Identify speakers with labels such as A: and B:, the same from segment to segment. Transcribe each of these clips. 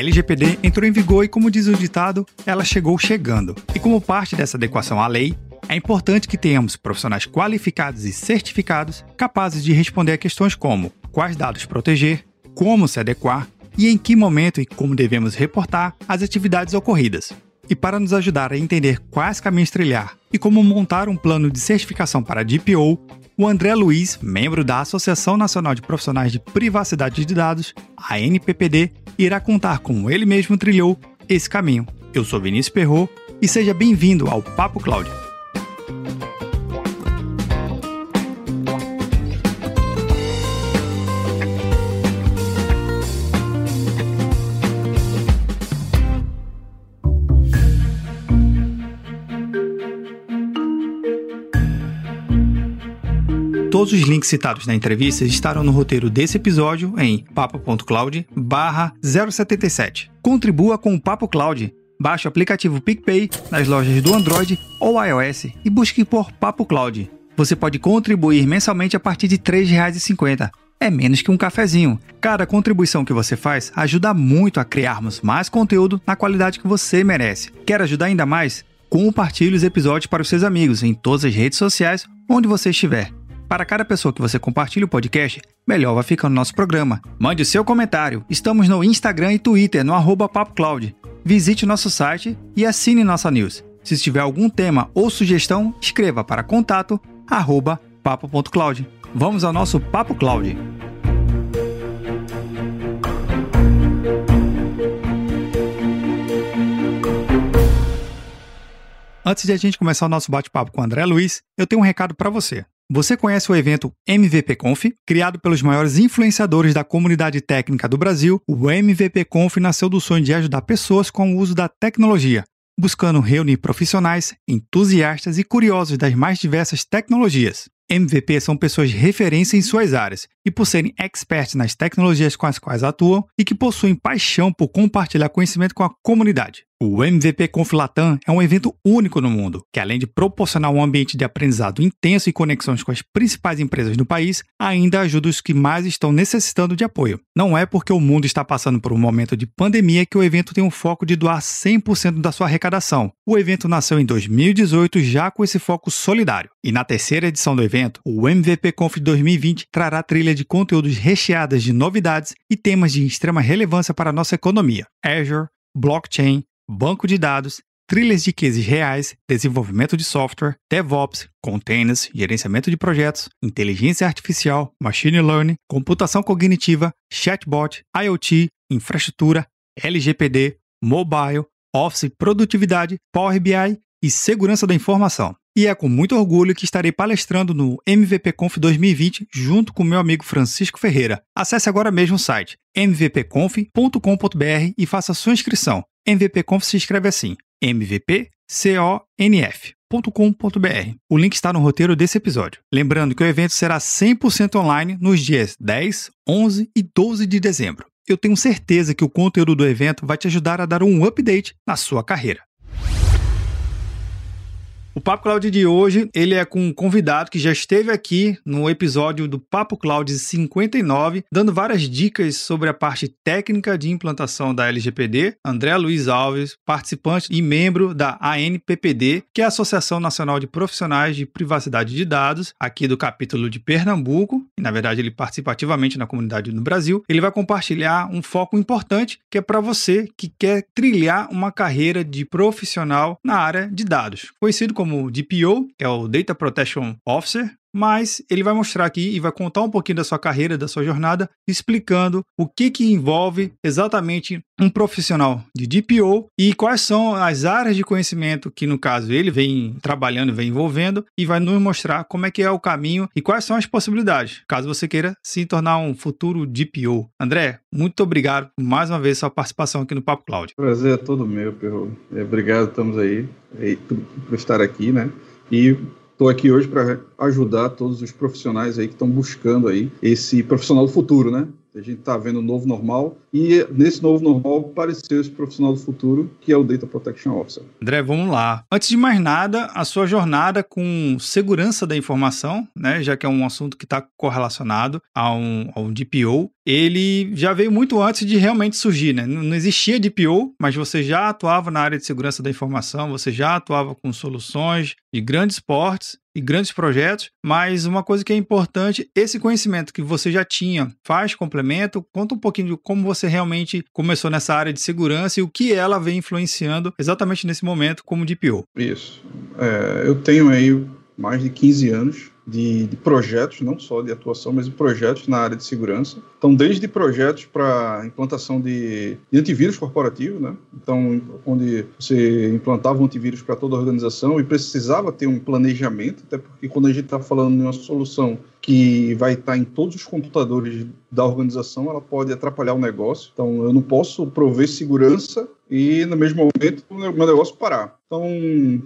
A: LGPD entrou em vigor e, como diz o ditado, ela chegou chegando. E como parte dessa adequação à lei, é importante que tenhamos profissionais qualificados e certificados capazes de responder a questões como quais dados proteger, como se adequar e em que momento e como devemos reportar as atividades ocorridas. E para nos ajudar a entender quais caminhos trilhar e como montar um plano de certificação para a DPO, o André Luiz, membro da Associação Nacional de Profissionais de Privacidade de Dados, a NPPD, irá contar como ele mesmo trilhou esse caminho. Eu sou Vinícius Perro e seja bem-vindo ao Papo Cloud. Todos os links citados na entrevista estarão no roteiro desse episódio em papo.cloud 077. Contribua com o Papo Cloud. Baixe o aplicativo PicPay nas lojas do Android ou iOS e busque por Papo Cloud. Você pode contribuir mensalmente a partir de R$ 3,50. É menos que um cafezinho. Cada contribuição que você faz ajuda muito a criarmos mais conteúdo na qualidade que você merece. Quer ajudar ainda mais? Compartilhe os episódios para os seus amigos em todas as redes sociais onde você estiver. Para cada pessoa que você compartilha o podcast, melhor vai ficando nosso programa. Mande seu comentário. Estamos no Instagram e Twitter, no arroba PapoCloud. Visite nosso site e assine nossa news. Se tiver algum tema ou sugestão, escreva para contato arroba papo.cloud. Vamos ao nosso Papo Cloud. Antes de a gente começar o nosso bate-papo com o André Luiz, eu tenho um recado para você. Você conhece o evento MVP Conf? Criado pelos maiores influenciadores da comunidade técnica do Brasil, o MVP Conf nasceu do sonho de ajudar pessoas com o uso da tecnologia, buscando reunir profissionais, entusiastas e curiosos das mais diversas tecnologias. MVP são pessoas de referência em suas áreas e, por serem experts nas tecnologias com as quais atuam e que possuem paixão por compartilhar conhecimento com a comunidade. O MVP Conf Latam é um evento único no mundo, que além de proporcionar um ambiente de aprendizado intenso e conexões com as principais empresas do país, ainda ajuda os que mais estão necessitando de apoio. Não é porque o mundo está passando por um momento de pandemia que o evento tem um foco de doar 100% da sua arrecadação. O evento nasceu em 2018 já com esse foco solidário. E na terceira edição do evento, o MVP Conf 2020 trará trilha de conteúdos recheadas de novidades e temas de extrema relevância para a nossa economia. Azure, blockchain, banco de dados, trilhas de cases reais, desenvolvimento de software, DevOps, containers, gerenciamento de projetos, inteligência artificial, machine learning, computação cognitiva, chatbot, IoT, infraestrutura, LGPD, mobile, Office, produtividade, Power BI e segurança da informação. E é com muito orgulho que estarei palestrando no MVP Conf 2020 junto com meu amigo Francisco Ferreira. Acesse agora mesmo o site mvpconf.com.br e faça sua inscrição. MVP Conf se escreve assim: mvpconf.com.br. O link está no roteiro desse episódio. Lembrando que o evento será 100% online nos dias 10, 11 e 12 de dezembro. Eu tenho certeza que o conteúdo do evento vai te ajudar a dar um update na sua carreira. O Papo Cloud de hoje, ele é com um convidado que já esteve aqui no episódio do Papo Cloud 59, dando várias dicas sobre a parte técnica de implantação da LGPD. André Luiz Alves, participante e membro da ANPPD, que é a Associação Nacional de Profissionais de Privacidade de Dados, aqui do capítulo de Pernambuco, e na verdade ele participa ativamente na comunidade no Brasil. Ele vai compartilhar um foco importante que é para você que quer trilhar uma carreira de profissional na área de dados, conhecido como DPO, que é o Data Protection Officer, mas ele vai mostrar aqui e vai contar um pouquinho da sua carreira, da sua jornada, explicando o que, que envolve exatamente um profissional de DPO e quais são as áreas de conhecimento que, no caso, ele vem trabalhando, vem envolvendo e vai nos mostrar como é que é o caminho e quais são as possibilidades, caso você queira se tornar um futuro DPO. André, muito obrigado por mais uma vez sua participação aqui no Papo Cloud.
B: Prazer é todo meu, Perro. Obrigado, estamos aí por estar aqui, né? E Estou aqui hoje para ajudar todos os profissionais aí que estão buscando aí esse profissional do futuro, né? A gente está vendo o novo normal e nesse novo normal apareceu esse profissional do futuro que é o Data Protection Officer.
A: André, vamos lá. Antes de mais nada, a sua jornada com segurança da informação, né, já que é um assunto que está correlacionado a um, a um DPO, ele já veio muito antes de realmente surgir, né? Não existia DPO, mas você já atuava na área de segurança da informação, você já atuava com soluções de grandes portes e grandes projetos, mas uma coisa que é importante, esse conhecimento que você já tinha, faz complemento, conta um pouquinho de como você realmente começou nessa área de segurança e o que ela vem influenciando exatamente nesse momento como DPO.
B: Isso. É, eu tenho aí mais de 15 anos de, de, projetos, não só de atuação, mas de projetos na área de segurança. Então, desde projetos para implantação de, de, antivírus corporativo, né? Então, onde você implantava um antivírus para toda a organização e precisava ter um planejamento, até porque quando a gente está falando de uma solução que vai estar tá em todos os computadores da organização, ela pode atrapalhar o negócio. Então, eu não posso prover segurança e, no mesmo momento, o meu negócio parar. Então,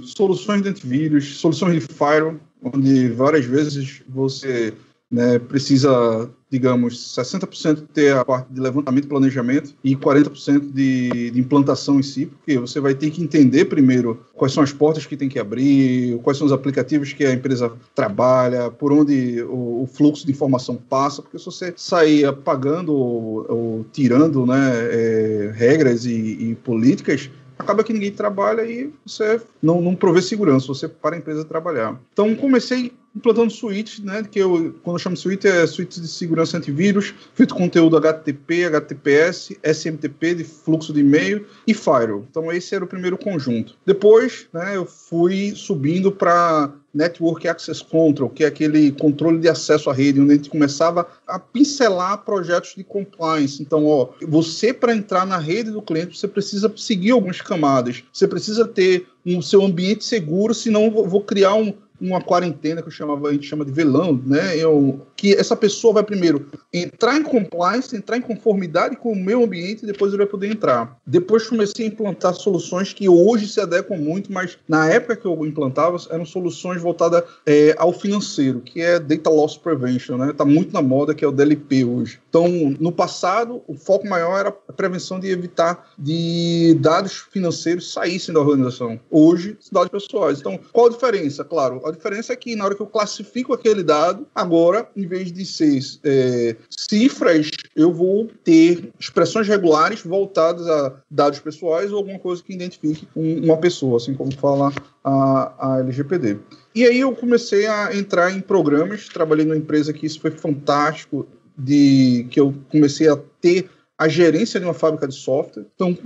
B: soluções de antivírus, soluções de firewall, onde várias vezes você né, precisa, digamos, 60% ter a parte de levantamento e planejamento e 40% de, de, implantação em si, porque você vai ter que entender primeiro quais são as portas que tem que abrir, quais são os aplicativos que a empresa trabalha, por onde o, o fluxo de informação passa, porque se você sair apagando ou, ou tirando né, é, regras e, e políticas, acaba que ninguém trabalha e você não, não provê segurança, você para a empresa trabalhar. Então comecei implantando suítes, né, que eu, quando eu chamo suíte, é suítes de segurança antivírus, feito conteúdo HTTP, HTTPS, SMTP, de fluxo de e-mail e Firewall. Então esse era o primeiro conjunto. Depois, né, eu fui subindo para Network Access Control, que é aquele controle de acesso à rede, onde a gente começava a pincelar projetos de compliance. Então, ó, você para entrar na rede do cliente, você precisa seguir algumas camadas. Você precisa ter um seu ambiente seguro, senão vou criar um, uma quarentena que eu chamava, a gente chama de velão, né? Eu, que essa pessoa vai primeiro entrar em compliance, entrar em conformidade com o meu ambiente e depois ele vai poder entrar. Depois comecei a implantar soluções que hoje se adequam muito, mas na época que eu implantava eram soluções voltadas é, ao financeiro, que é Data Loss Prevention, né? Tá muito na moda, que é o DLP hoje. Então, no passado, o foco maior era a prevenção de evitar de dados financeiros saíssem da organização. Hoje, dados pessoais. Então, qual a diferença? Claro, a diferença é que na hora que eu classifico aquele dado, agora, em vez de ser é, cifras, eu vou ter expressões regulares voltadas a dados pessoais ou alguma coisa que identifique um, uma pessoa, assim como fala a, a LGPD. E aí eu comecei a entrar em programas, trabalhei numa empresa que isso foi fantástico, de que eu comecei a ter a gerência de uma fábrica de software. Então,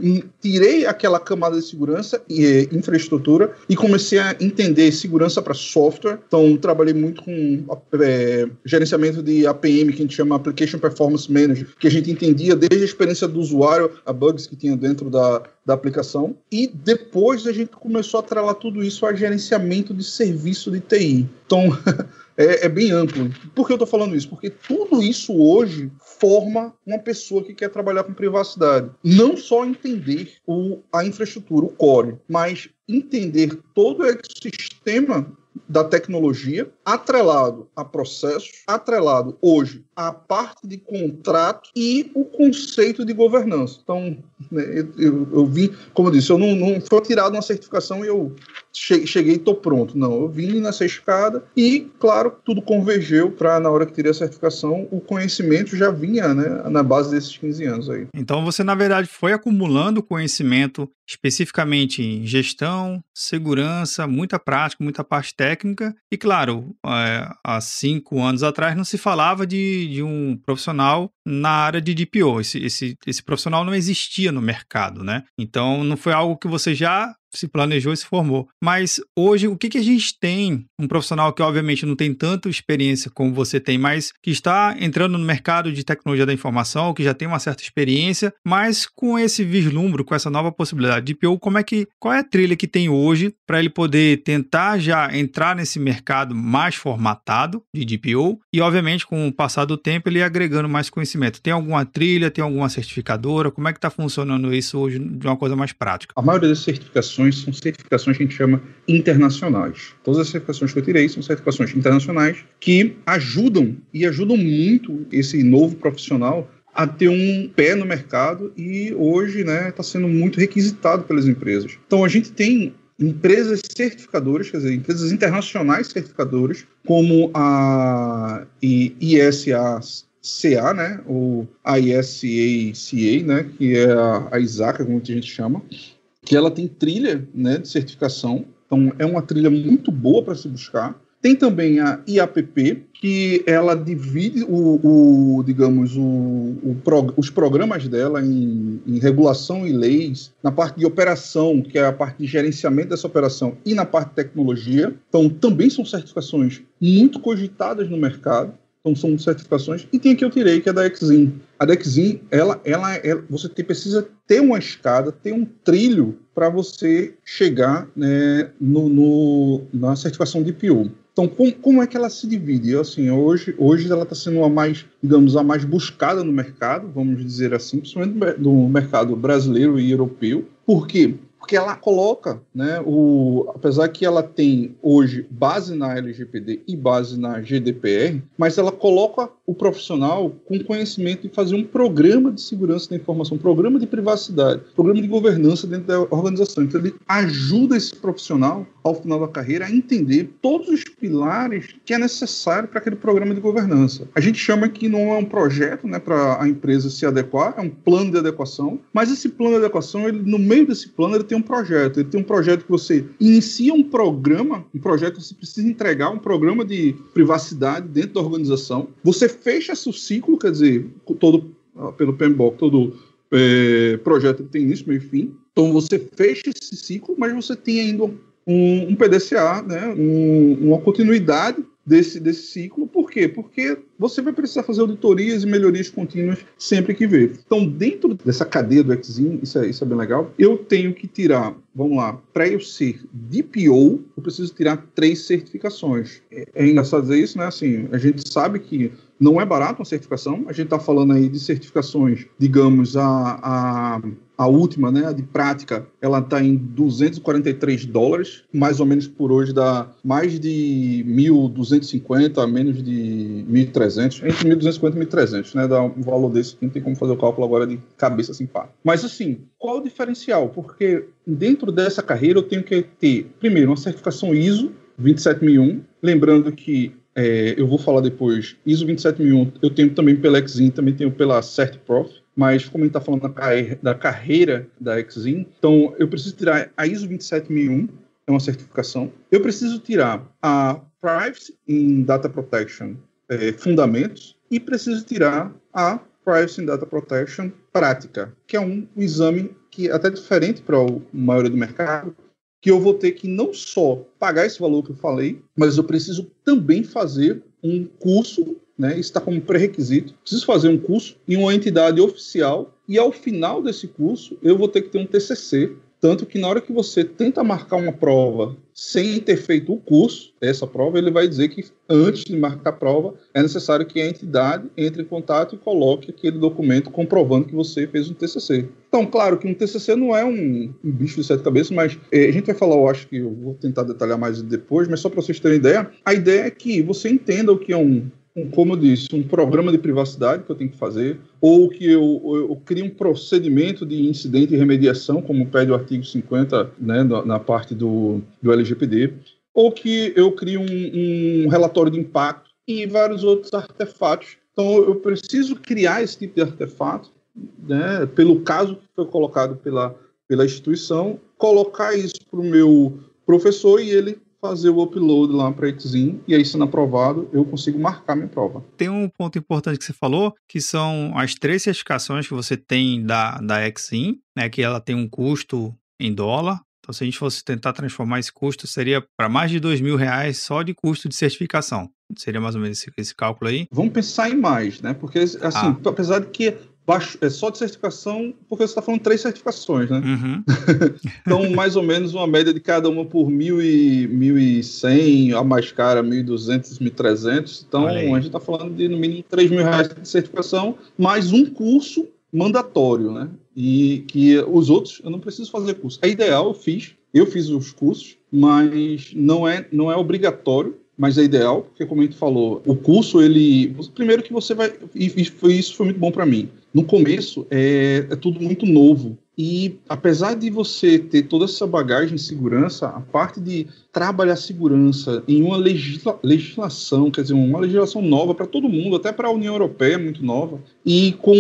B: tirei aquela camada de segurança e eh, infraestrutura e comecei a entender segurança para software. Então, trabalhei muito com é, gerenciamento de APM, que a gente chama Application Performance Manager, que a gente entendia desde a experiência do usuário, a bugs que tinha dentro da, da aplicação. E depois a gente começou a atrelar tudo isso a gerenciamento de serviço de TI. Então, é, é, bem amplo. Por que eu estou falando isso? Porque tudo isso hoje forma uma pessoa que quer trabalhar com privacidade. Não só entender o, a infraestrutura, o core, mas entender todo o ecossistema da tecnologia, atrelado a processos, atrelado hoje à parte de contrato e o conceito de governança. Então, eu, eu, eu, vim, como eu disse, eu não, não foi tirado uma certificação e eu cheguei e estou pronto. Não, eu vim nessa escada e, claro, tudo convergeu para, na hora que tirei a certificação, o conhecimento já vinha né, na base desses 15 anos aí.
A: Então, você, na verdade, foi acumulando conhecimento especificamente em gestão, segurança, muita prática, muita parte técnica. E claro, é, há cinco anos atrás não se falava de, de um profissional na área de DPO. Esse, esse, esse profissional não existia no mercado, né? Então não foi algo que você já se planejou e se formou. Mas hoje, o que, que a gente tem? Um profissional que, obviamente, não tem tanta experiência como você tem, mas que está entrando no mercado de tecnologia da informação, que já tem uma certa experiência, mas com esse vislumbre, com essa nova possibilidade de IPO, como é que, qual é a trilha que tem hoje para ele poder tentar já entrar nesse mercado mais formatado de DPO e, obviamente, com o passar do tempo, ele agregando mais conhecimento? Tem alguma trilha, tem alguma certificadora? Como é que está funcionando isso hoje de uma coisa mais prática?
B: A maioria das certificações certificações são certificações que a gente chama internacionais. Todas as certificações que eu tirei são certificações internacionais que ajudam e ajudam muito esse novo profissional a ter um pé no mercado e hoje está né, tá sendo muito requisitado pelas empresas. Então a gente tem empresas certificadoras, quer dizer, empresas internacionais certificadoras, como a ISACA, né, ou ISACA, né, que é a ISACA, como a gente chama, que ela tem trilha né, de certificação, então é uma trilha muito boa para se buscar. Tem também a IAPP, que ela divide o, o digamos, o, o os programas dela em, em, regulação e leis, na parte de operação, que é a parte de gerenciamento dessa operação, e na parte de tecnologia. Então, também são certificações muito cogitadas no mercado. Então, são certificações. E tem a que eu tirei, que é da Exim. A da Exim, ela, ela, ela, você tem, precisa ter uma escada, ter um trilho para você chegar né, no, no, na certificação de PO. Então, como, como, é que ela se divide? Assim, hoje, hoje ela está sendo a mais, digamos, a mais buscada no mercado, vamos dizer assim, principalmente no mercado brasileiro e europeu. Por quê? Porque ela coloca, né, o, apesar que ela tem hoje base na LGPD e base na GDPR, mas ela coloca o profissional com conhecimento de fazer um programa de segurança da informação, um programa de privacidade, um programa de governança dentro da organização. Então ele ajuda esse profissional ao final da carreira a entender todos os pilares que é necessário para aquele programa de governança. A gente chama que não é um projeto, né, para a empresa se adequar, é um plano de adequação, mas esse plano de adequação, ele, no meio desse plano, ele tem um projeto. Ele tem um projeto que você inicia um programa, um projeto que você precisa entregar um programa de privacidade dentro da organização. Você fecha esse ciclo, quer dizer, todo ah, pelo PMBOK, todo é, projeto tem início, meio e fim. Então você fecha esse ciclo, mas você tem ainda um, um PDCA, né, um, uma continuidade desse, desse ciclo. Por quê? Porque você vai precisar fazer auditorias e melhorias contínuas sempre que vê. Então, dentro dessa cadeia do Exim, isso é, isso é bem legal, eu tenho que tirar, vamos lá, para eu ser DPO, eu preciso tirar três certificações. É, é engraçado dizer isso, né? Assim, a gente sabe que não é barato uma certificação, a gente está falando aí de certificações, digamos, a, a a última, né, de prática, ela está em 243 dólares, mais ou menos por hoje dá mais de 1.250 a menos de 1.300, entre 1.250 e 1.300, né, dá um valor desse, não tem como fazer o cálculo agora de cabeça assim, pá. Mas assim, qual o diferencial? Porque dentro dessa carreira eu tenho que ter, primeiro, uma certificação ISO 27001, lembrando que é, eu vou falar depois, ISO 27001 eu tenho também pela Exim, também tenho pela CertProf, mas como a gente está falando da carreira, da carreira da Exim, então eu preciso tirar a ISO 27001, é uma certificação. Eu preciso tirar a Privacy in Data Protection é, Fundamentos e preciso tirar a Privacy in Data Protection Prática, que é um, um exame que é até diferente para a maioria do mercado, que eu vou ter que não só pagar esse valor que eu falei, mas eu preciso também fazer um curso né? Está como pré-requisito. Preciso fazer um curso em uma entidade oficial e ao final desse curso eu vou ter que ter um TCC. Tanto que na hora que você tenta marcar uma prova sem ter feito o curso, essa prova, ele vai dizer que antes de marcar a prova é necessário que a entidade entre em contato e coloque aquele documento comprovando que você fez um TCC. Então, claro que um TCC não é um, um bicho de sete cabeças, mas é, a gente vai falar, eu acho que eu vou tentar detalhar mais depois, mas só para vocês terem ideia, a ideia é que você entenda o que é um como eu disse, um programa de privacidade que eu tenho que fazer, ou que eu, eu, eu crio um procedimento de incidente e remediação, como pede o artigo 50, né, na, na parte do, do LGPD, ou que eu crio um, um relatório de impacto e vários outros artefatos. Então, eu preciso criar esse tipo de artefato, né, pelo caso que foi colocado pela, pela instituição, colocar isso para o meu professor e ele fazer o upload lá para Exim e aí sendo aprovado eu consigo marcar minha prova.
A: Tem um ponto importante que você falou, que são as três certificações que você tem da, da Exim, né, que ela tem um custo em dólar. Então, se a gente fosse tentar transformar esse custo, seria para mais de dois mil reais só de custo de certificação. Seria mais ou menos esse, esse cálculo aí?
B: Vamos pensar em mais, né? Porque, assim, ah. apesar de que baixo, é só de certificação, porque você está falando três certificações, né? Uhum. então, mais ou menos uma média de cada uma por mil e, mil e cem, a mais cara, mil e duzentos, mil e trezentos. Então, a gente está falando de no mínimo três mil reais de certificação, mais um curso mandatório, né? E que os outros eu não preciso fazer curso. É ideal, eu fiz, eu fiz os cursos, mas não é, não é obrigatório mas é ideal, porque como a gente falou, o curso, ele. Primeiro que você vai. E isso foi muito bom para mim. No começo, é, é tudo muito novo. E apesar de você ter toda essa bagagem de segurança, a parte de trabalhar segurança em uma legisla legislação, quer dizer, uma legislação nova para todo mundo, até para a União Europeia, muito nova, e com,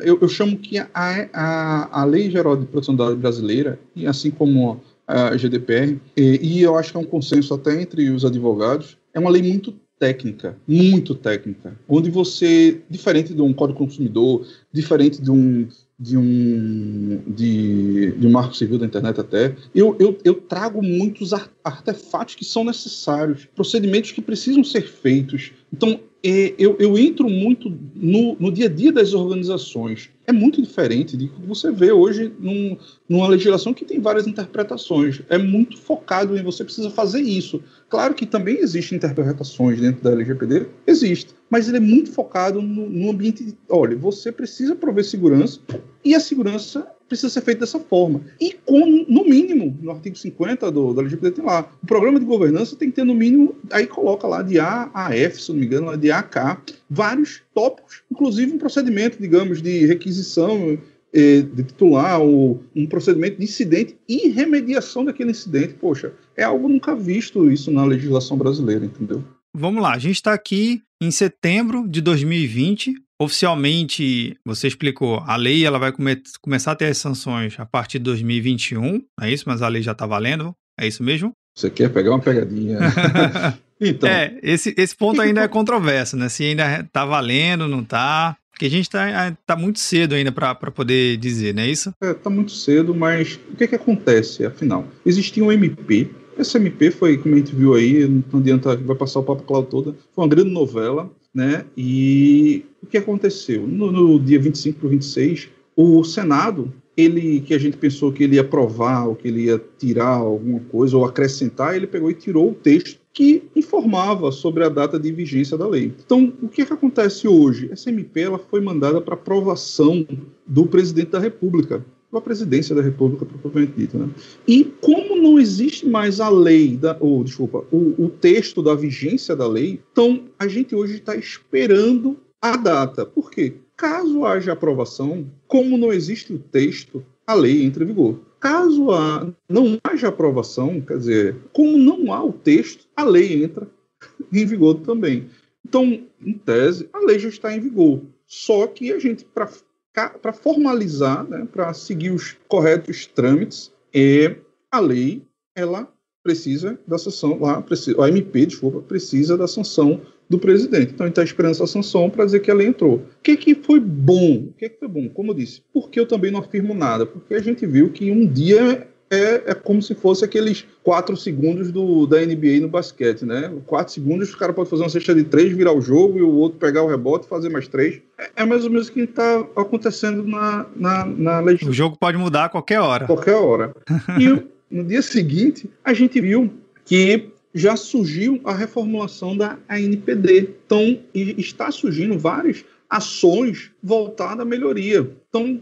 B: eu, eu chamo que a, a, a Lei Geral de Proteção da Brasileira, e assim como a GDPR, e, e eu acho que é um consenso até entre os advogados, é uma lei muito técnica, muito técnica, onde você, diferente de um código consumidor, diferente de um de um de, de um marco civil da internet até, eu, eu, eu trago muitos artefatos que são necessários, procedimentos que precisam ser feitos. Então, eu, eu entro muito no, no dia a dia das organizações é muito diferente de que você vê hoje num, numa legislação que tem várias interpretações. É muito focado em você precisa fazer isso. Claro que também existem interpretações dentro da LGPD, existe, mas ele é muito focado no, no ambiente de, olha, você precisa prover segurança e a segurança precisa ser feito dessa forma. E com, no mínimo, no artigo 50 do, da LGPD tem lá, o programa de governança tem que ter no mínimo, aí coloca lá de A a F, se não me engano, de A a K, vários tópicos, inclusive um procedimento, digamos, de requisição eh, de titular, ou um procedimento de incidente e remediação daquele incidente. Poxa, é algo nunca visto isso na legislação brasileira, entendeu?
A: Vamos lá, a gente está aqui em setembro de 2020, Oficialmente, você explicou, a lei ela vai come começar a ter as sanções a partir de 2021, é isso? Mas a lei já está valendo, é isso mesmo?
B: Você quer pegar uma pegadinha.
A: então, é, esse, esse ponto ainda é controverso, né? Se ainda está valendo, não está. Porque a gente está tá muito cedo ainda para poder dizer, não é isso?
B: É, está muito cedo, mas o que, que acontece, afinal? Existia um MP esse MP foi, como a gente viu aí, não adianta, vai passar o papo cloud toda, foi uma grande novela, né? E o que aconteceu? No, no dia 25 para o 26, o Senado, ele que a gente pensou que ele ia aprovar, ou que ele ia tirar alguma coisa, ou acrescentar, ele pegou e tirou o texto que informava sobre a data de vigência da lei. Então, o que, é que acontece hoje? Essa MP ela foi mandada para aprovação do presidente da República pela presidência da República propriamente dita. Né? E como não existe mais a lei, da, ou desculpa, o, o texto da vigência da lei, então a gente hoje está esperando a data. Por quê? Caso haja aprovação, como não existe o texto, a lei entra em vigor. Caso há, não haja aprovação, quer dizer, como não há o texto, a lei entra em vigor também. Então, em tese, a lei já está em vigor. Só que a gente, para para formalizar, né, para seguir os corretos trâmites, é, a lei ela precisa da sanção, lá, precisa, a MP, desculpa, precisa da sanção do presidente. Então, gente está esperando essa sanção para dizer que a lei entrou. O que, que foi bom? O que, que foi bom? Como eu disse, porque eu também não afirmo nada? Porque a gente viu que um dia é, é como se fosse aqueles quatro segundos do, da NBA no basquete, né? Quatro segundos, o cara pode fazer uma cesta de três, virar o jogo e o outro pegar o rebote e fazer mais três. É, é mais ou menos o que está acontecendo na, na, na
A: legislação. O jogo pode mudar a qualquer hora.
B: Qualquer hora. e no dia seguinte, a gente viu que já surgiu a reformulação da ANPD. Então, está surgindo várias ações voltadas à melhoria. Então,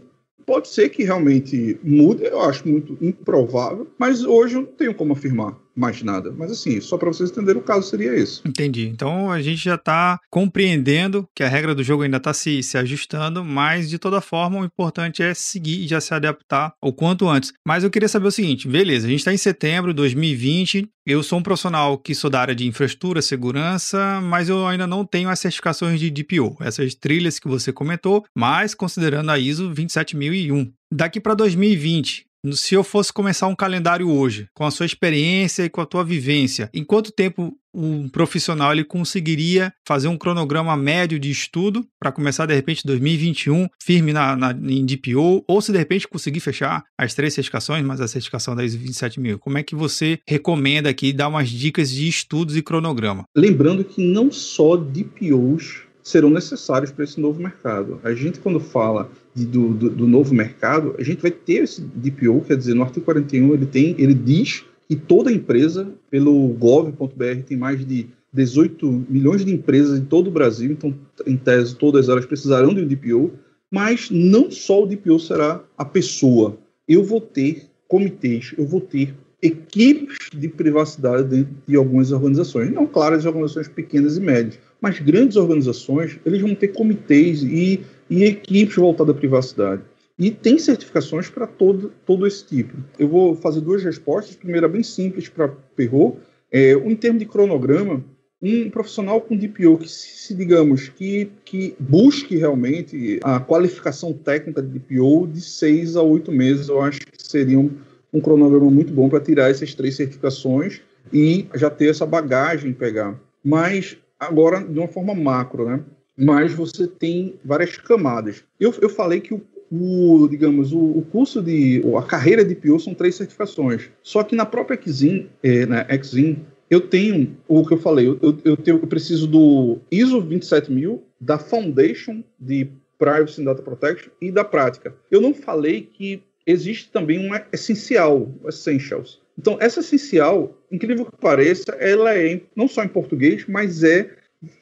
B: Pode ser que realmente mude, eu acho muito improvável, mas hoje eu não tenho como afirmar mais nada. Mas assim, só para vocês entenderem, o caso seria esse.
A: Entendi. Então a gente já está compreendendo que a regra do jogo ainda está se, se ajustando, mas de toda forma o importante é seguir e já se adaptar o quanto antes. Mas eu queria saber o seguinte: beleza, a gente está em setembro de 2020. Eu sou um profissional que sou da área de infraestrutura, segurança, mas eu ainda não tenho as certificações de DPO, essas trilhas que você comentou, mas considerando a ISO 27001. Daqui para 2020, se eu fosse começar um calendário hoje, com a sua experiência e com a tua vivência, em quanto tempo um profissional ele conseguiria fazer um cronograma médio de estudo para começar de repente 2021 firme na, na, em DPO ou se de repente conseguir fechar as três certificações, mas a certificação da ISO 27000. Como é que você recomenda aqui dar umas dicas de estudos e cronograma?
B: Lembrando que não só DPOs serão necessários para esse novo mercado. A gente, quando fala de, do, do, do, novo mercado, a gente vai ter esse DPO, quer dizer, no artigo 41 ele tem, ele diz que toda empresa, pelo gov.br, tem mais de 18 milhões de empresas em todo o Brasil, então, em tese, todas elas precisarão de um DPO, mas não só o DPO será a pessoa. Eu vou ter comitês, eu vou ter equipes de privacidade dentro de algumas organizações. Não, claro, as organizações pequenas e médias, mas grandes organizações, eles vão ter comitês e, e equipes voltadas à privacidade. E tem certificações para todo, todo esse tipo. Eu vou fazer duas respostas. Primeira, bem simples para Perro. É, em termos de cronograma, um profissional com DPO que, se digamos, que, que busque realmente a qualificação técnica de DPO de seis a oito meses, eu acho que seria um, um cronograma muito bom para tirar essas três certificações e já ter essa bagagem pegar. Mas agora de uma forma macro, né? Mas você tem várias camadas. Eu, eu falei que o, o digamos, o, o, curso de, a carreira de PO são três certificações. Só que na própria Exim, é, na Exim, eu tenho o que eu falei, eu, eu, tenho, eu preciso do ISO 27000, da Foundation de Privacy and Data Protection e da prática. Eu não falei que existe também uma essencial, essentials. Então, essa essencial, incrível que pareça, ela é não só em português, mas é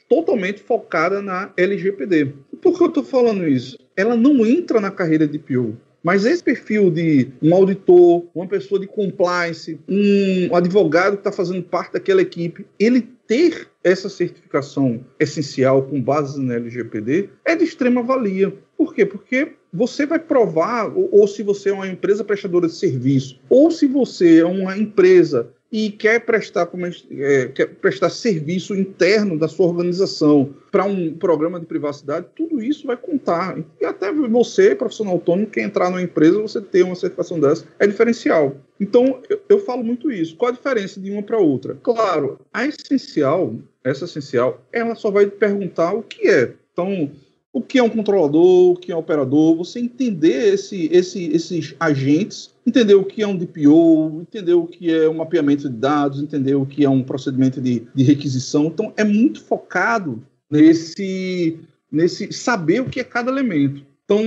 B: totalmente focada na LGPD. Por que eu estou falando isso? Ela não entra na carreira de PO. Mas esse perfil de um auditor, uma pessoa de compliance, um advogado que está fazendo parte daquela equipe, ele ter essa certificação essencial com base na LGPD é de extrema valia. Por quê? Porque você vai provar, ou, ou, se você é uma empresa prestadora de serviço, ou se você é uma empresa e quer prestar, é, quer prestar serviço interno da sua organização para um programa de privacidade, tudo isso vai contar. E até você, profissional autônomo, que entrar numa empresa, você ter uma certificação dessa, é diferencial. Então, eu, eu falo muito isso. Qual a diferença de uma para outra? Claro, a essencial, essa essencial, ela só vai perguntar o que é. Então, o que é um controlador, o que é um operador, você entender esse, esse, esses agentes, entender o que é um DPO, entender o que é um mapeamento de dados, entender o que é um procedimento de, de requisição. Então, é muito focado nesse, nesse saber o que é cada elemento. Então,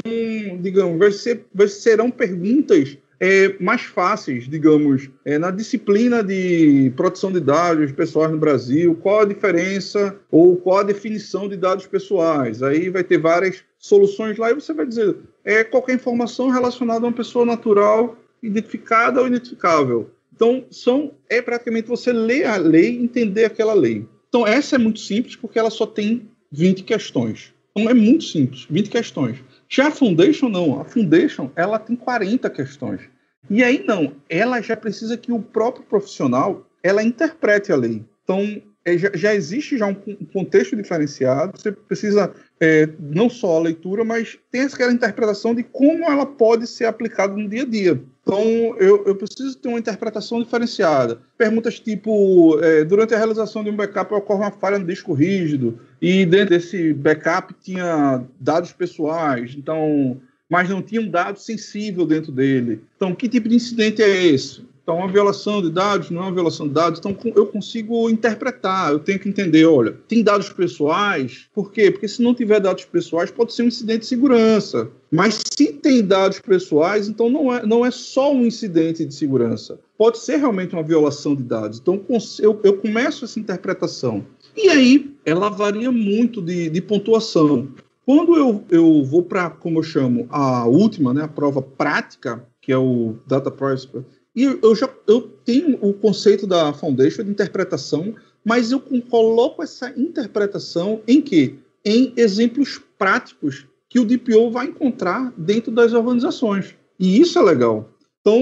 B: digamos, vai ser, vai, serão perguntas é, mais fáceis, digamos, é, na disciplina de proteção de dados pessoais no Brasil, qual a diferença ou qual a definição de dados pessoais. Aí vai ter várias soluções lá e você vai dizer é qualquer informação relacionada a uma pessoa natural identificada ou identificável. Então, são, é praticamente você ler a lei entender aquela lei. Então, essa é muito simples porque ela só tem 20 questões. Então, é muito simples, 20 questões. Já a Foundation não. A Foundation ela tem 40 questões. E aí não, ela já precisa que o próprio profissional ela interprete a lei. Então é, já, já, existe já um, um, contexto diferenciado. Você precisa é, não só a leitura, mas tem aquela interpretação de como ela pode ser aplicada no dia a dia. Então, eu, eu preciso ter uma interpretação diferenciada. Perguntas tipo: é, durante a realização de um backup ocorre uma falha no disco rígido, e dentro desse backup tinha dados pessoais, então, mas não tinha um dado sensível dentro dele. Então, que tipo de incidente é esse? Então, uma violação de dados não é uma violação de dados. Então, eu consigo interpretar, eu tenho que entender, olha, tem dados pessoais, por quê? Porque se não tiver dados pessoais, pode ser um incidente de segurança. Mas se tem dados pessoais, então não é, não é só um incidente de segurança. Pode ser realmente uma violação de dados. Então, eu, eu começo essa interpretação. E aí, ela varia muito de, de pontuação. Quando eu, eu vou para, como eu chamo, a última, né, a prova prática, que é o Data Privacy e eu já eu tenho o conceito da Foundation de interpretação, mas eu coloco essa interpretação em que? Em exemplos práticos que o DPO vai encontrar dentro das organizações. E isso é legal. Então,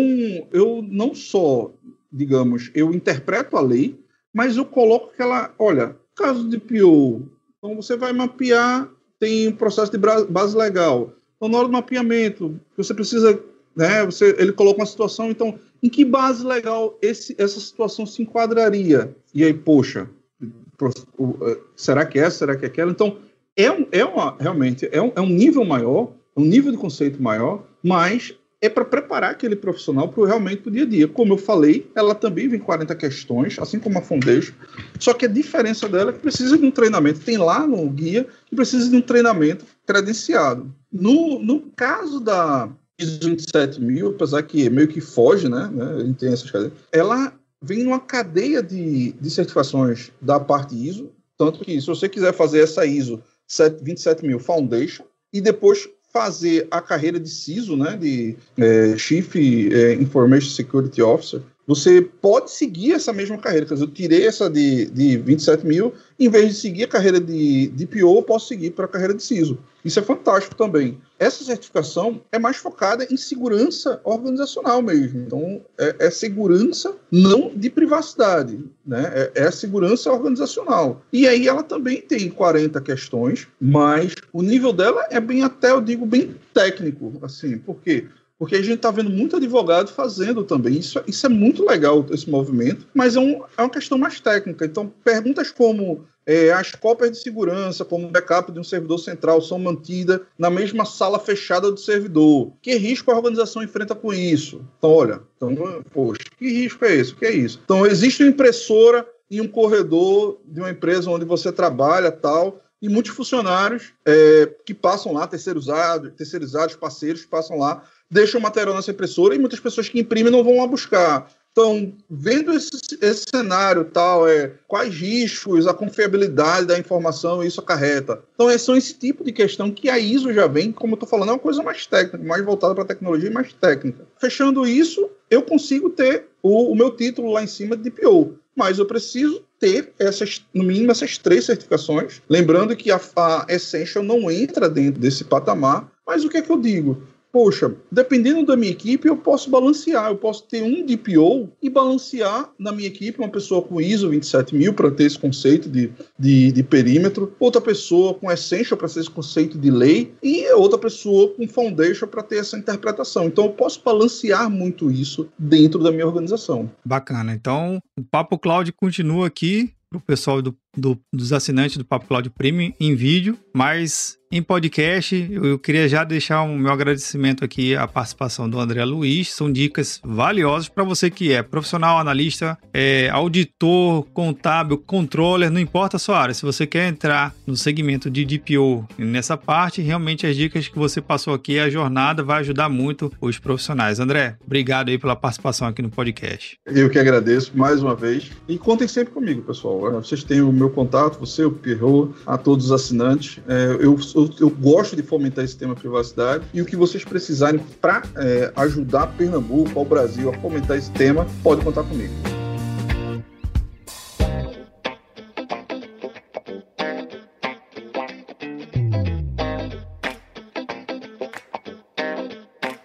B: eu não só, digamos, eu interpreto a lei, mas eu coloco aquela, olha, caso de DPO, então você vai mapear, tem um processo de base legal. Então, na hora do mapeamento, você precisa, né, você, ele coloca uma situação, então em que base legal esse, essa situação se enquadraria? E aí, poxa, eh, será que é? Será que é aquela? Então, é, um, é uma, realmente, é um, é um nível maior, um nível de conceito maior, mas é para preparar aquele profissional para realmente o dia a dia. Como eu falei, ela também vem 40 questões, assim como a Foundation, só que a diferença dela é que precisa de um treinamento. Tem lá no guia que precisa de um treinamento credenciado. No, no caso da, ISO 27000, apesar que meio que foge, né? né? Tem essas cadeias, ela vem numa cadeia de, de certificações da parte ISO, tanto que se você quiser fazer essa ISO 27000 Foundation e depois fazer a carreira de CISO, né, de é, Chief é, Information Security Officer, você pode seguir essa mesma carreira. Quer dizer, eu tirei essa de, de 27 mil, em vez de seguir a carreira de, de PO, eu posso seguir para a carreira de CISO. Isso é fantástico também. Essa certificação é mais focada em segurança organizacional mesmo. Então, é, é segurança não de privacidade, né? É, é segurança organizacional. E aí ela também tem 40 questões, mas o nível dela é bem até, eu digo, bem técnico, assim, por quê? Porque a gente está vendo muito advogado fazendo também. Isso, isso é muito legal, esse movimento, mas é, um, é uma questão mais técnica. Então, perguntas como é, as cópias de segurança, como backup de um servidor central, são mantidas na mesma sala fechada do servidor. Que risco a organização enfrenta com isso? Então, olha, então, poxa, que risco é esse? O que é isso? Então, existe uma impressora em um corredor de uma empresa onde você trabalha tal e muitos funcionários é, que passam lá, terceirizados, terceirizados, parceiros, passam lá deixam o material nessa impressora e muitas pessoas que imprimem não vão lá buscar. Então, vendo esse, esse cenário tal, é, quais riscos, a confiabilidade da informação isso acarreta. Então, é, são esse tipo de questão que a ISO já vem, como eu estou falando, é uma coisa mais técnica, mais voltada para a tecnologia e mais técnica. Fechando isso, eu consigo ter o, o meu título lá em cima de DPO, mas eu preciso ter essas, no mínimo essas três certificações. Lembrando que a, a Essential não entra dentro desse patamar, mas o que é que eu digo? Poxa, dependendo da minha equipe, eu posso balancear. Eu posso ter um DPO e balancear na minha equipe uma pessoa com ISO 27000 para ter esse conceito de, de, de, perímetro, outra pessoa com Essential para ter esse conceito de lei e outra pessoa com Foundation para ter essa interpretação. Então eu posso balancear muito isso dentro da minha organização.
A: Bacana. Então o Papo Cloud continua aqui para o pessoal do, do, dos assinantes do Papo Cloud Premium em vídeo, mas em podcast, eu queria já deixar o um meu agradecimento aqui à participação do André Luiz. São dicas valiosas para você que é profissional, analista, é, auditor, contábil, controller, não importa a sua área. Se você quer entrar no segmento de DPO nessa parte, realmente as dicas que você passou aqui, a jornada vai ajudar muito os profissionais. André, obrigado aí pela participação aqui no podcast.
B: Eu que agradeço mais uma vez. E contem sempre comigo, pessoal. Vocês têm o meu contato, você, o Pierrot, a todos os assinantes. É, eu eu, eu, gosto de fomentar esse tema privacidade e o que vocês precisarem para é, ajudar Pernambuco, ao Brasil a fomentar esse tema, pode contar comigo.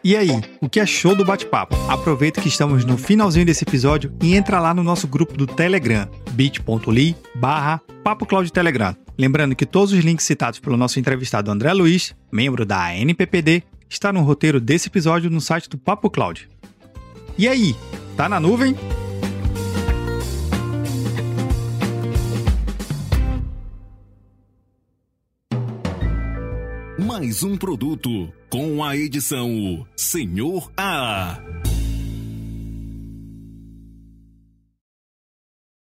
A: E aí, o que achou do bate-papo? Aproveita que estamos no finalzinho desse episódio e entra lá no nosso grupo do Telegram, bit.ly barra Papo Telegram. Lembrando que todos os links citados pelo nosso entrevistado André Luiz, membro da NPPD, está no roteiro desse episódio no site do Papo Cloud. E aí, tá na nuvem?
C: Mais um produto com a edição Senhor A.